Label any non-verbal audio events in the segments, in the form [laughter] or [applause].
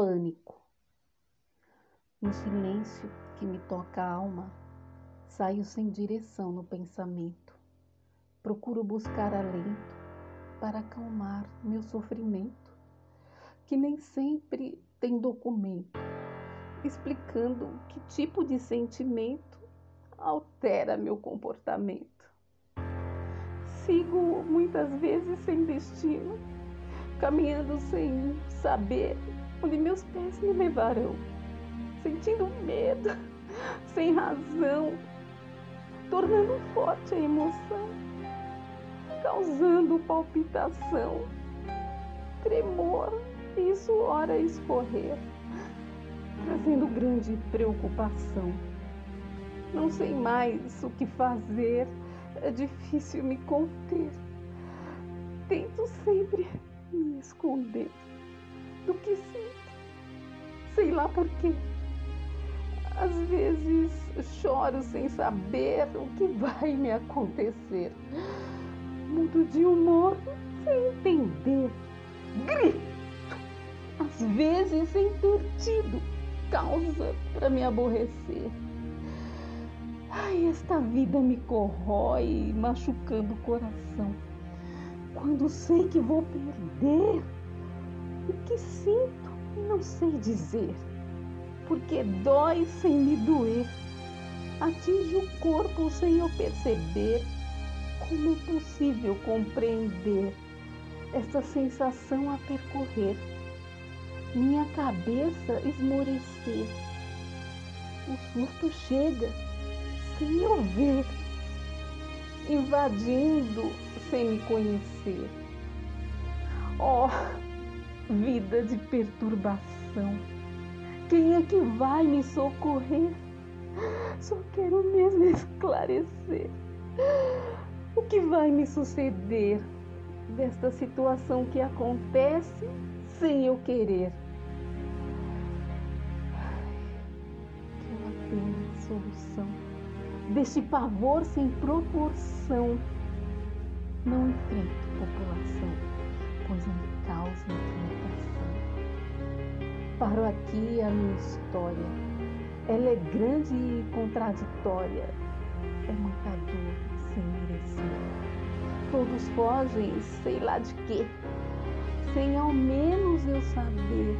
pânico. No silêncio que me toca a alma, saio sem direção no pensamento. Procuro buscar alento para acalmar meu sofrimento, que nem sempre tem documento explicando que tipo de sentimento altera meu comportamento. Sigo muitas vezes sem destino, caminhando sem saber onde meus pés me levarão, sentindo medo, [laughs] sem razão, tornando forte a emoção, causando palpitação, tremor e suor a escorrer, trazendo grande preocupação. Não sei mais o que fazer, é difícil me conter. Tento sempre me esconder do que sinto. Sei lá por quê. Às vezes choro sem saber o que vai me acontecer. Mudo de humor sem entender. Grito, às vezes sem ter tido causa para me aborrecer. Ai, esta vida me corrói, machucando o coração. Quando sei que vou perder, o que sinto não sei dizer, porque dói sem me doer, atinge o corpo sem eu perceber. Como é possível compreender essa sensação a percorrer? Minha cabeça esmorecer. O surto chega sem eu ver, invadindo sem me conhecer. Oh, vida de perturbação, quem é que vai me socorrer? Só quero mesmo esclarecer o que vai me suceder desta situação que acontece sem eu querer. Que ela tenha solução deste pavor sem proporção. Não enfrento população, pois me causa. Paro aqui a minha história. Ela é grande e contraditória. É muita dor sem merecer. Todos fogem, sei lá de quê, sem ao menos eu saber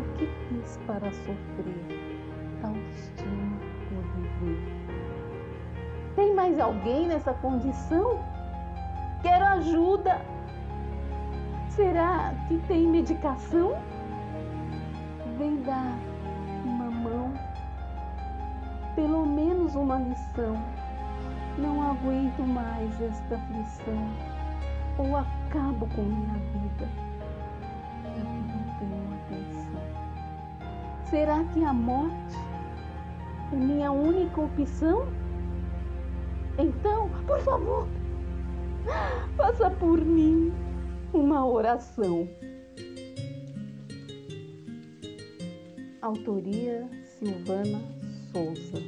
o que fiz para sofrer tal destino por viver. Tem mais alguém nessa condição? Quero ajuda. Será que tem medicação? Vem dar uma mão, pelo menos uma lição. Não aguento mais esta aflição, ou acabo com minha vida. Não tenho atenção. Será que a morte é minha única opção? Então, por favor, faça por mim uma oração. Autoria Silvana Souza.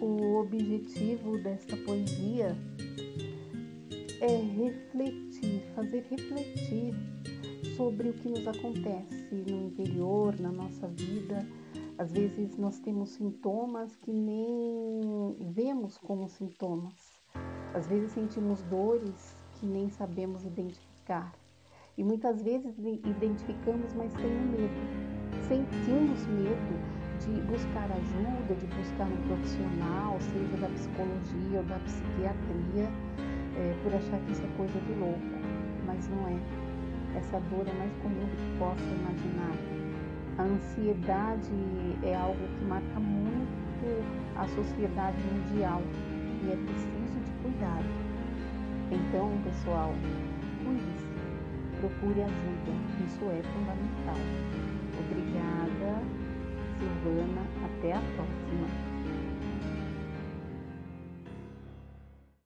O objetivo desta poesia é refletir, fazer refletir sobre o que nos acontece no interior, na nossa vida às vezes nós temos sintomas que nem vemos como sintomas. Às vezes sentimos dores que nem sabemos identificar. E muitas vezes identificamos, mas temos medo. Sentimos medo de buscar ajuda, de buscar um profissional, seja da psicologia ou da psiquiatria, é, por achar que isso é coisa de louco. Mas não é. Essa dor é mais comum do que possa imaginar a ansiedade é algo que marca muito a sociedade mundial e é preciso de cuidado. Então, pessoal, cuide-se, procure ajuda, isso é fundamental.